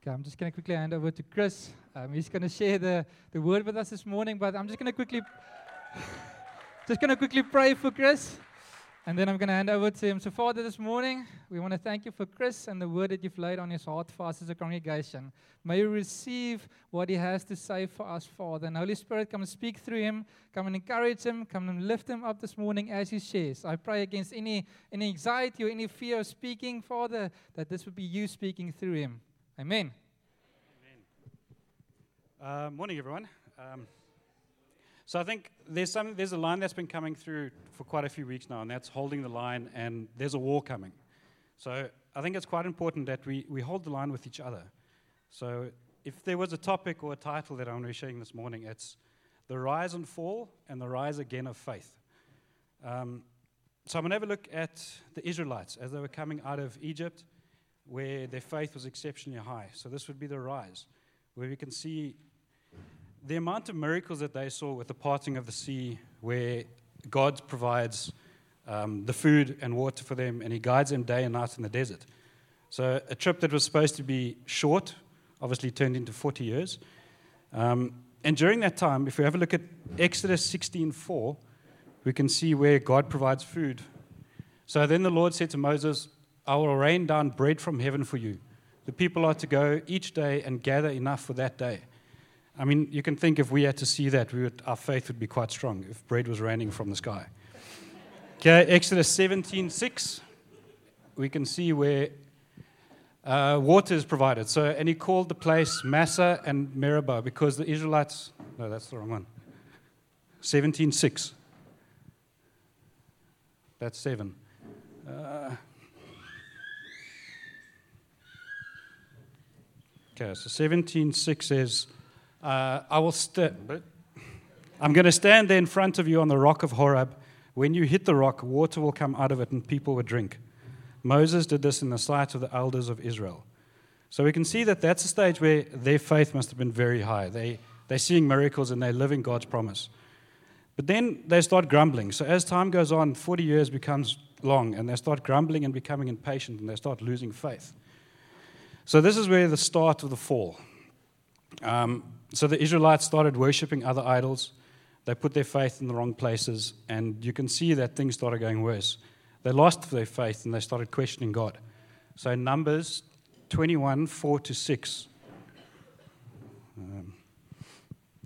Okay, I'm just going to quickly hand over to Chris. Um, he's going to share the, the word with us this morning, but I'm just going to quickly just going to quickly pray for Chris. And then I'm going to hand over to him. So, Father, this morning, we want to thank you for Chris and the word that you've laid on his heart for us as a congregation. May you receive what he has to say for us, Father. And Holy Spirit, come and speak through him. Come and encourage him. Come and lift him up this morning as he shares. I pray against any, any anxiety or any fear of speaking, Father, that this would be you speaking through him. Amen. Amen. Uh, morning, everyone. Um, so I think there's some there's a line that's been coming through for quite a few weeks now, and that's holding the line. And there's a war coming. So I think it's quite important that we, we hold the line with each other. So if there was a topic or a title that I'm going to be sharing this morning, it's the rise and fall and the rise again of faith. Um, so I'm going to have a look at the Israelites as they were coming out of Egypt, where their faith was exceptionally high. So this would be the rise, where we can see the amount of miracles that they saw with the parting of the sea, where God provides um, the food and water for them, and He guides them day and night in the desert. So, a trip that was supposed to be short obviously turned into 40 years. Um, and during that time, if we have a look at Exodus 16:4, we can see where God provides food. So then the Lord said to Moses, I will rain down bread from heaven for you. The people are to go each day and gather enough for that day. I mean, you can think if we had to see that, would, our faith would be quite strong if bread was raining from the sky. Okay, Exodus 17 6, we can see where uh, water is provided. So, and he called the place Massah and Meribah because the Israelites, no, that's the wrong one. 17 6. That's 7. Uh, okay, so 17 6 says, uh, I will stand. I'm going to stand there in front of you on the rock of Horeb. When you hit the rock, water will come out of it and people will drink. Moses did this in the sight of the elders of Israel. So we can see that that's a stage where their faith must have been very high. They, they're seeing miracles and they're living God's promise. But then they start grumbling. So as time goes on, 40 years becomes long, and they start grumbling and becoming impatient, and they start losing faith. So this is where the start of the fall. Um, so the Israelites started worshiping other idols. They put their faith in the wrong places, and you can see that things started going worse. They lost their faith and they started questioning God. So Numbers 21 4 to 6, um,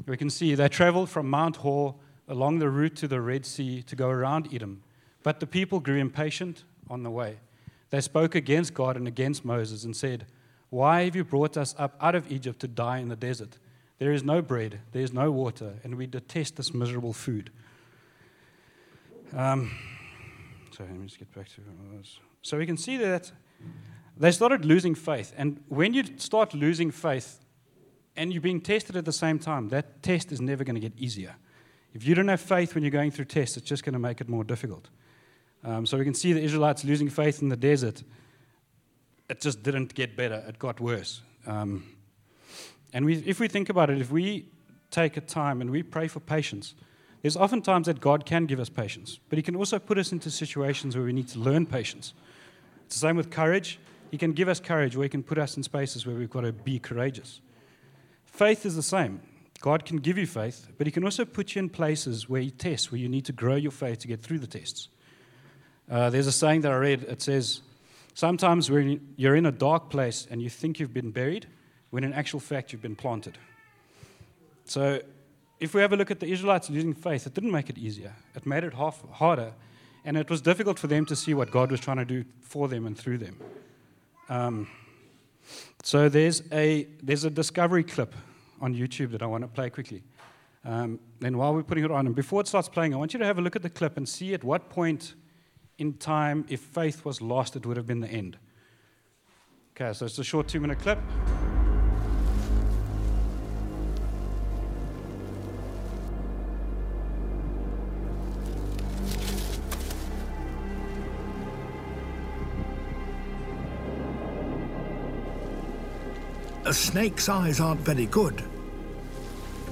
we can see they traveled from Mount Hor along the route to the Red Sea to go around Edom. But the people grew impatient on the way. They spoke against God and against Moses and said, Why have you brought us up out of Egypt to die in the desert? There is no bread, there is no water, and we detest this miserable food. Um, so let me just get back to this. So we can see that they started losing faith. And when you start losing faith and you're being tested at the same time, that test is never going to get easier. If you don't have faith when you're going through tests, it's just going to make it more difficult. Um, so we can see the Israelites losing faith in the desert. It just didn't get better, it got worse. Um, and we, if we think about it, if we take a time and we pray for patience, there's often times that God can give us patience, but He can also put us into situations where we need to learn patience. It's the same with courage. He can give us courage, or He can put us in spaces where we've got to be courageous. Faith is the same. God can give you faith, but He can also put you in places where He tests, where you need to grow your faith to get through the tests. Uh, there's a saying that I read. It says, Sometimes when you're in a dark place and you think you've been buried, when in actual fact you've been planted. So, if we have a look at the Israelites losing faith, it didn't make it easier. It made it half harder, and it was difficult for them to see what God was trying to do for them and through them. Um, so there's a there's a discovery clip on YouTube that I want to play quickly. Um, and while we're putting it on, and before it starts playing, I want you to have a look at the clip and see at what point in time, if faith was lost, it would have been the end. Okay, so it's a short two-minute clip. A snake's eyes aren't very good,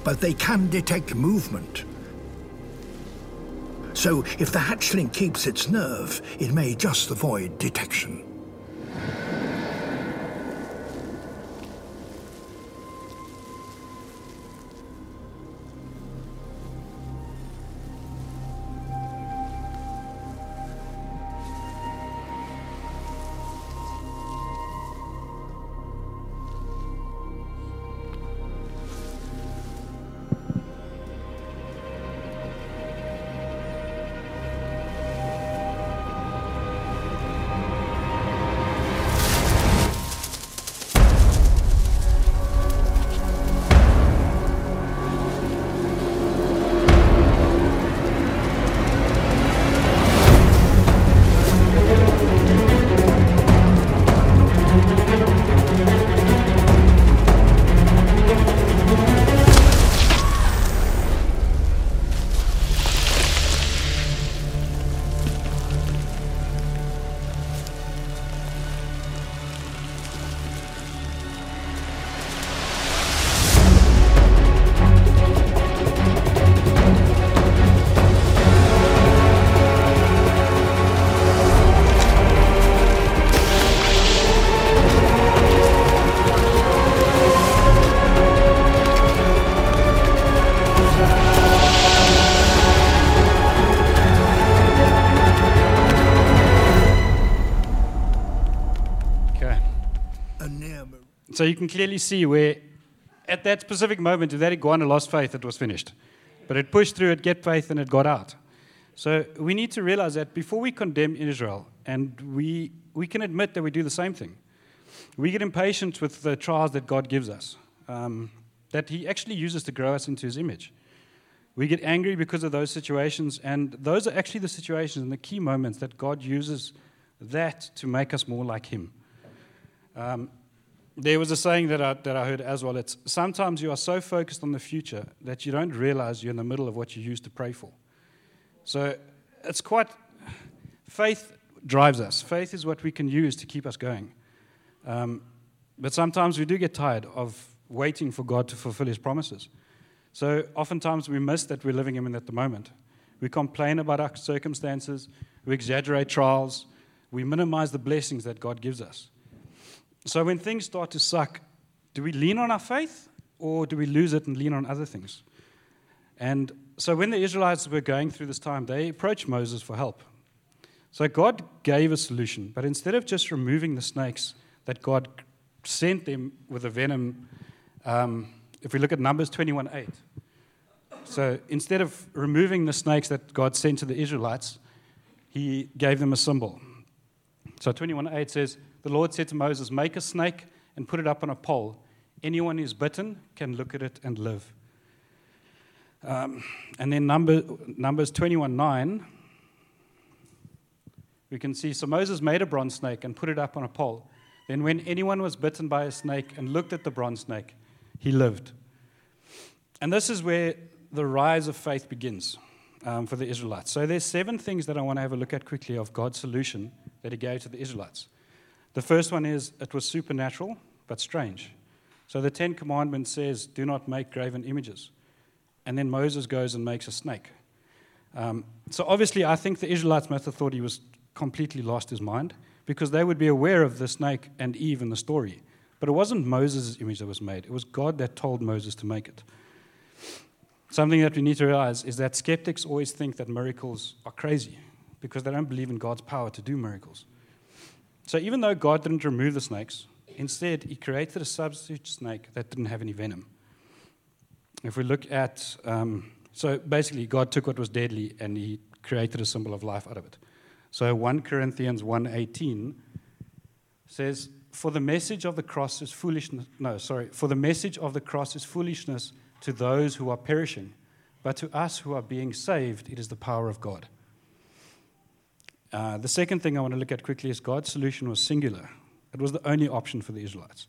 but they can detect movement. So if the hatchling keeps its nerve, it may just avoid detection. So you can clearly see where, at that specific moment, if that iguana lost faith, it was finished. But it pushed through, it get faith, and it got out. So we need to realize that before we condemn Israel, and we, we can admit that we do the same thing, we get impatient with the trials that God gives us, um, that He actually uses to grow us into His image. We get angry because of those situations, and those are actually the situations and the key moments that God uses that to make us more like Him. Um, there was a saying that I, that I heard as well. It's sometimes you are so focused on the future that you don't realize you're in the middle of what you used to pray for. So it's quite, faith drives us. Faith is what we can use to keep us going. Um, but sometimes we do get tired of waiting for God to fulfill his promises. So oftentimes we miss that we're living him in at the moment. We complain about our circumstances, we exaggerate trials, we minimize the blessings that God gives us. So when things start to suck, do we lean on our faith or do we lose it and lean on other things? And so when the Israelites were going through this time, they approached Moses for help. So God gave a solution, but instead of just removing the snakes that God sent them with the venom, um, if we look at Numbers 21 8, so instead of removing the snakes that God sent to the Israelites, he gave them a symbol. So 21 8 says, The Lord said to Moses, Make a snake and put it up on a pole. Anyone who's bitten can look at it and live. Um, and then number, Numbers 21 9, we can see so Moses made a bronze snake and put it up on a pole. Then, when anyone was bitten by a snake and looked at the bronze snake, he lived. And this is where the rise of faith begins um, for the Israelites. So, there's seven things that I want to have a look at quickly of God's solution that he gave to the Israelites. The first one is it was supernatural but strange. So, the Ten Commandments says, Do not make graven images. And then Moses goes and makes a snake. Um, so, obviously, I think the Israelites must have thought he was completely lost his mind because they would be aware of the snake and Eve in the story. But it wasn't Moses' image that was made, it was God that told Moses to make it. Something that we need to realize is that skeptics always think that miracles are crazy because they don't believe in God's power to do miracles. So even though God didn't remove the snakes, instead he created a substitute snake that didn't have any venom. If we look at, um, so basically God took what was deadly and he created a symbol of life out of it. So 1 Corinthians 1:18 says, "For the message of the cross is foolishness." No, sorry. For the message of the cross is foolishness to those who are perishing, but to us who are being saved, it is the power of God. Uh, the second thing I want to look at quickly is God's solution was singular. It was the only option for the Israelites.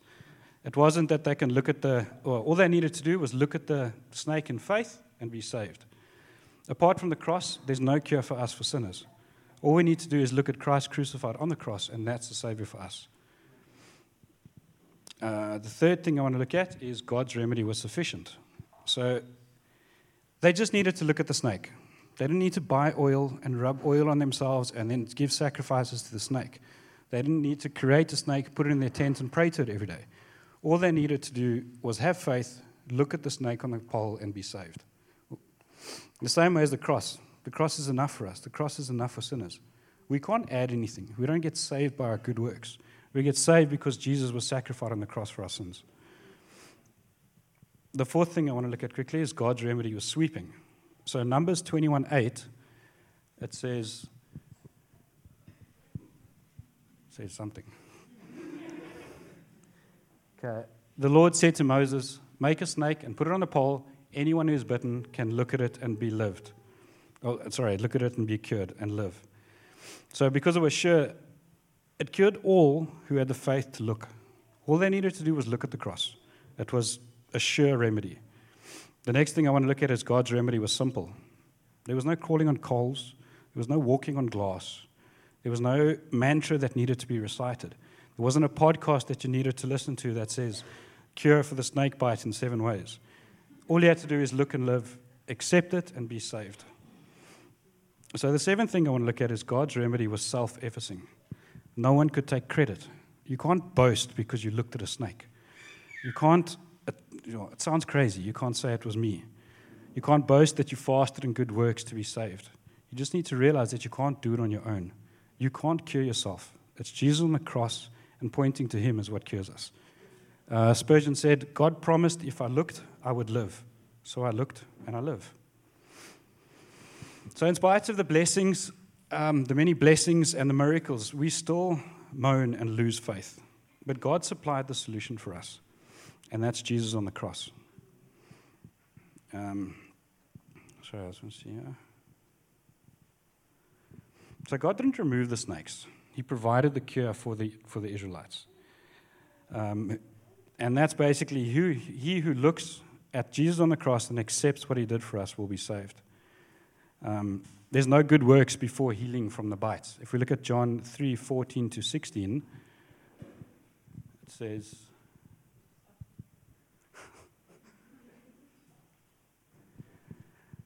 It wasn't that they can look at the, or all they needed to do was look at the snake in faith and be saved. Apart from the cross, there's no cure for us for sinners. All we need to do is look at Christ crucified on the cross, and that's the Savior for us. Uh, the third thing I want to look at is God's remedy was sufficient. So they just needed to look at the snake. They didn't need to buy oil and rub oil on themselves and then give sacrifices to the snake. They didn't need to create a snake, put it in their tent, and pray to it every day. All they needed to do was have faith, look at the snake on the pole, and be saved. The same way as the cross. The cross is enough for us. The cross is enough for sinners. We can't add anything. We don't get saved by our good works. We get saved because Jesus was sacrificed on the cross for our sins. The fourth thing I want to look at quickly is God's remedy was sweeping. So Numbers 21 8, it says, says something. okay. The Lord said to Moses, Make a snake and put it on a pole. Anyone who is bitten can look at it and be lived. Oh, sorry, look at it and be cured and live. So, because it was sure, it cured all who had the faith to look. All they needed to do was look at the cross. It was a sure remedy. The next thing I want to look at is God's remedy was simple. There was no crawling on coals, there was no walking on glass, there was no mantra that needed to be recited. There wasn't a podcast that you needed to listen to that says, cure for the snake bite in seven ways. All you had to do is look and live, accept it, and be saved. So, the seventh thing I want to look at is God's remedy was self effacing. No one could take credit. You can't boast because you looked at a snake. You can't, you know, it sounds crazy. You can't say it was me. You can't boast that you fasted and good works to be saved. You just need to realize that you can't do it on your own. You can't cure yourself. It's Jesus on the cross and pointing to Him is what cures us. Uh, Spurgeon said, God promised if I looked, I would live. So I looked and I live. So, in spite of the blessings, um, the many blessings and the miracles, we still moan and lose faith. But God supplied the solution for us, and that's Jesus on the cross. Um, sorry, I was going to see. So, God didn't remove the snakes, He provided the cure for the, for the Israelites. Um, and that's basically who, he who looks at Jesus on the cross and accepts what he did for us will be saved. Um, there's no good works before healing from the bites. If we look at John 3 14 to 16, it says,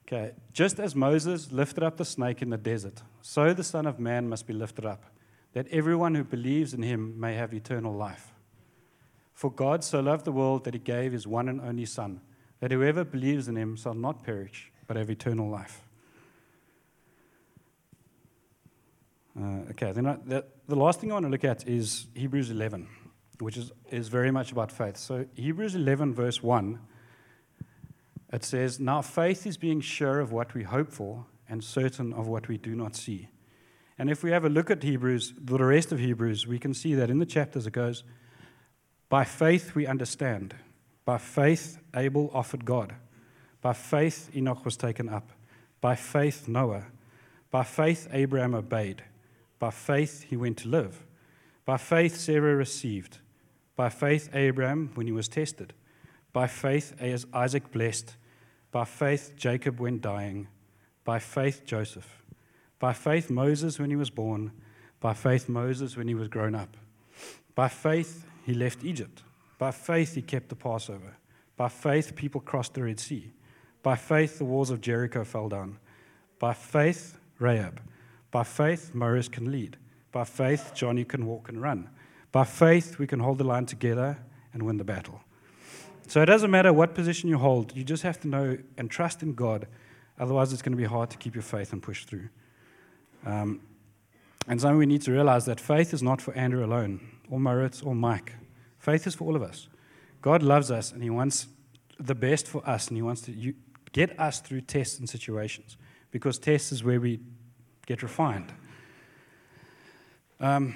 Okay, just as Moses lifted up the snake in the desert, so the Son of Man must be lifted up, that everyone who believes in him may have eternal life. For God so loved the world that he gave his one and only Son, that whoever believes in him shall not perish, but have eternal life. Uh, okay, then I, the, the last thing I want to look at is Hebrews 11, which is, is very much about faith. So, Hebrews 11, verse 1, it says, Now faith is being sure of what we hope for and certain of what we do not see. And if we have a look at Hebrews, the rest of Hebrews, we can see that in the chapters it goes, by faith we understand. By faith Abel offered God. By faith Enoch was taken up. By faith Noah. By faith Abraham obeyed. By faith he went to live. By faith Sarah received. By faith Abraham when he was tested. By faith Isaac blessed. By faith Jacob when dying. By faith Joseph. By faith Moses when he was born. By faith Moses when he was grown up. By faith he left Egypt. By faith, he kept the Passover. By faith, people crossed the Red Sea. By faith, the walls of Jericho fell down. By faith, Rahab. By faith, Moses can lead. By faith, Johnny can walk and run. By faith, we can hold the line together and win the battle. So it doesn't matter what position you hold, you just have to know and trust in God. Otherwise, it's going to be hard to keep your faith and push through. Um, and so we need to realize that faith is not for Andrew alone or Moritz or Mike. Faith is for all of us. God loves us and He wants the best for us and He wants to get us through tests and situations because tests is where we get refined. Um,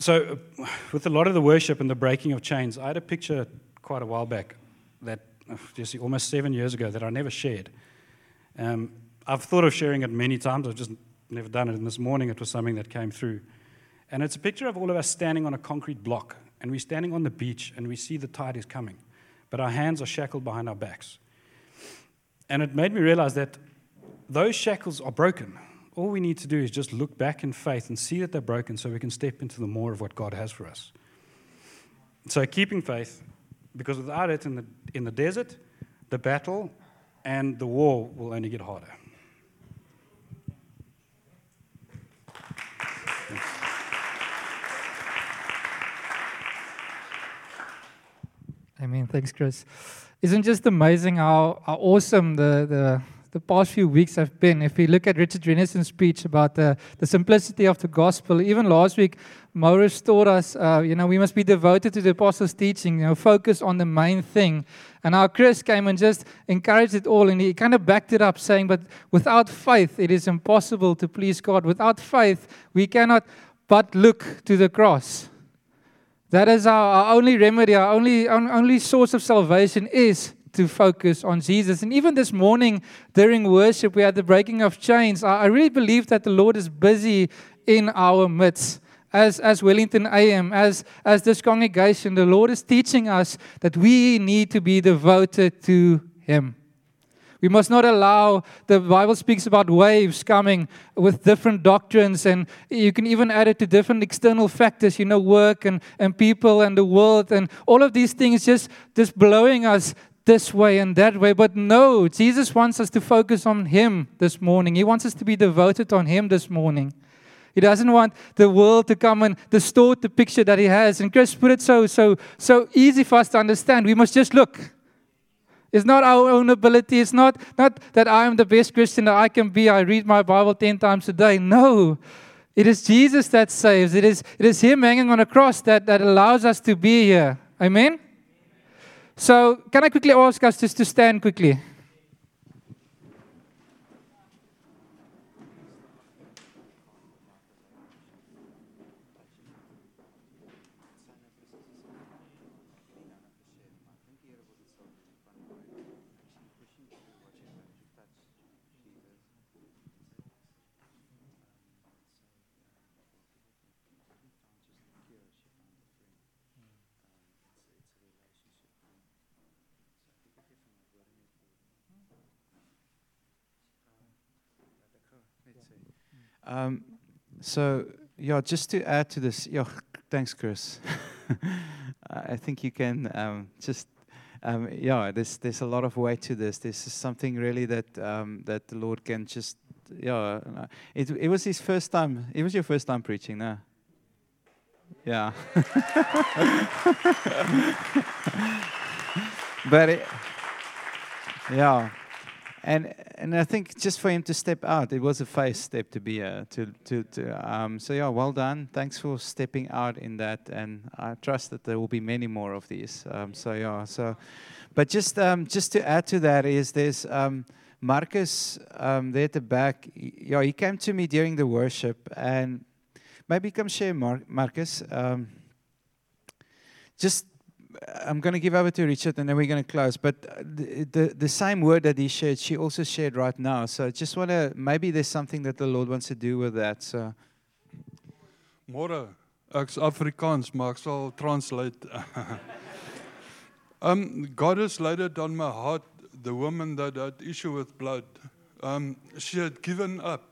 so, uh, with a lot of the worship and the breaking of chains, I had a picture quite a while back that, uh, just almost seven years ago, that I never shared. Um, I've thought of sharing it many times, I've just never done it. And this morning it was something that came through. And it's a picture of all of us standing on a concrete block, and we're standing on the beach, and we see the tide is coming, but our hands are shackled behind our backs. And it made me realize that those shackles are broken. All we need to do is just look back in faith and see that they're broken so we can step into the more of what God has for us. So, keeping faith, because without it in the, in the desert, the battle and the war will only get harder. I mean, Thanks, Chris. Isn't just amazing how, how awesome the, the, the past few weeks have been. If we look at Richard Renison's speech about the, the simplicity of the gospel, even last week, Maurice taught us, uh, you know, we must be devoted to the apostles' teaching, you know, focus on the main thing. And our Chris came and just encouraged it all, and he kind of backed it up, saying, But without faith, it is impossible to please God. Without faith, we cannot but look to the cross. That is our, our only remedy, our only, our only source of salvation is to focus on Jesus. And even this morning during worship, we had the breaking of chains. I, really believe that the Lord is busy in our midst. As, as Wellington AM, as, as this congregation, the Lord is teaching us that we need to be devoted to Him. We must not allow, the Bible speaks about waves coming with different doctrines, and you can even add it to different external factors, you know, work and, and people and the world, and all of these things just, just blowing us this way and that way. But no, Jesus wants us to focus on Him this morning. He wants us to be devoted on Him this morning. He doesn't want the world to come and distort the picture that He has. And Chris put it so, so, so easy for us to understand. We must just look. It's not our own ability. It's not, not that I am the best Christian that I can be. I read my Bible 10 times a day. No. It is Jesus that saves. It is, it is Him hanging on a cross that, that allows us to be here. Amen? So, can I quickly ask us just to stand quickly? Um, so, yeah, just to add to this, yeah, thanks, Chris. I think you can um, just, um, yeah, there's there's a lot of weight to this. This is something really that um, that the Lord can just, yeah. uh, It it was his first time. It was your first time preaching, no? Yeah. but it, yeah and and I think just for him to step out, it was a face step to be uh, to to to. Um, so yeah, well done. Thanks for stepping out in that, and I trust that there will be many more of these. Um, so yeah, so, but just um, just to add to that is there's um, Marcus um, there at the back. Yeah, he came to me during the worship, and maybe come share, Mar- Marcus. Um, just I'm going to give over to Richard and then we're going to close. But the, the, the, same word that he shared, she also shared right now. So I just want to, maybe there's something that the Lord wants to do with that. So. Môre, Afrikaans, maar ek translate. um God has laid it on my heart the woman that had issue with blood. Um she had given up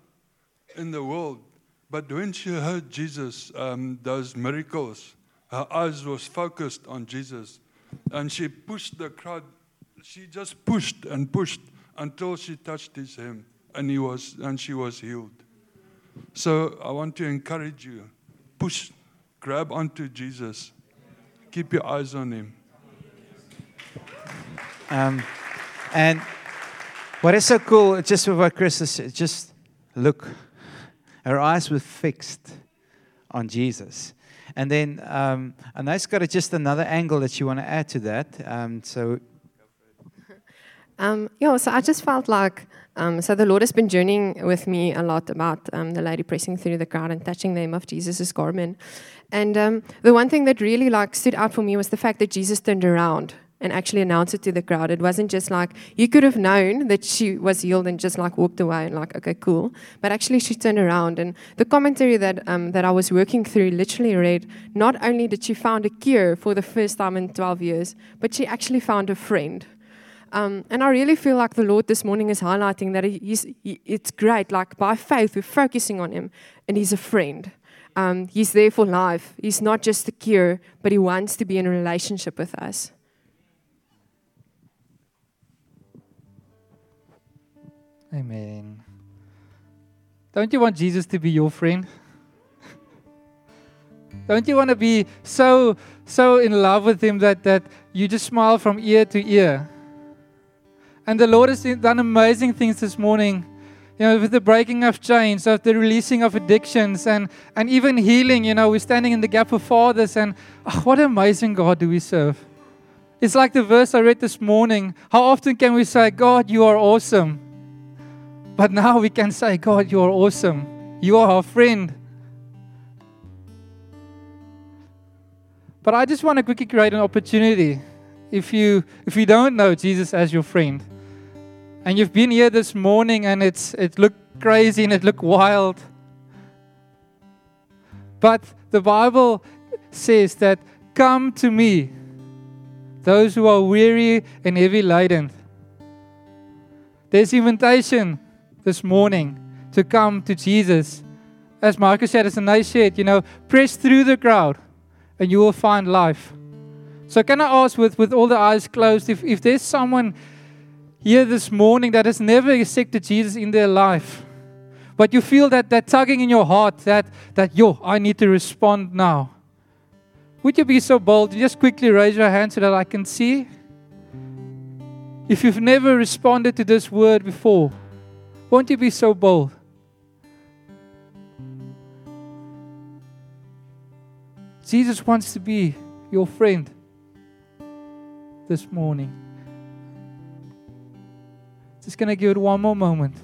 in the world, but when she heard Jesus um those miracles her eyes was focused on Jesus. And she pushed the crowd. She just pushed and pushed until she touched his hem and he was and she was healed. So I want to encourage you. Push, grab onto Jesus. Keep your eyes on him. Um, and what is so cool, just with what Chris just look. Her eyes were fixed on Jesus. And then um, Anais got just another angle that you want to add to that. Um, so. Um, yeah, so I just felt like, um, so the Lord has been journeying with me a lot about um, the lady pressing through the crowd and touching the hem of Jesus' garment. And um, the one thing that really like stood out for me was the fact that Jesus turned around and actually announce it to the crowd. It wasn't just like you could have known that she was healed and just like walked away and like, okay, cool. But actually, she turned around. And the commentary that um, that I was working through literally read: not only did she found a cure for the first time in 12 years, but she actually found a friend. Um, and I really feel like the Lord this morning is highlighting that he, it's great. Like by faith, we're focusing on Him, and He's a friend. Um, he's there for life. He's not just a cure, but He wants to be in a relationship with us. Amen. Don't you want Jesus to be your friend? Don't you want to be so so in love with him that that you just smile from ear to ear? And the Lord has done amazing things this morning. You know, with the breaking of chains, of the releasing of addictions, and and even healing. You know, we're standing in the gap for fathers, and oh, what amazing God do we serve! It's like the verse I read this morning. How often can we say, "God, you are awesome"? But now we can say, God, you are awesome. You are our friend. But I just want to quickly create an opportunity. If you if you don't know Jesus as your friend, and you've been here this morning and it's it looked crazy and it looked wild. But the Bible says that come to me, those who are weary and heavy laden. There's invitation this morning to come to Jesus. As Marcus said, as Anais said, you know, press through the crowd and you will find life. So, can I ask, with, with all the eyes closed, if, if there's someone here this morning that has never accepted Jesus in their life, but you feel that, that tugging in your heart that, that, yo, I need to respond now. Would you be so bold to just quickly raise your hand so that I can see? If you've never responded to this word before, won't you be so bold? Jesus wants to be your friend this morning. Just going to give it one more moment.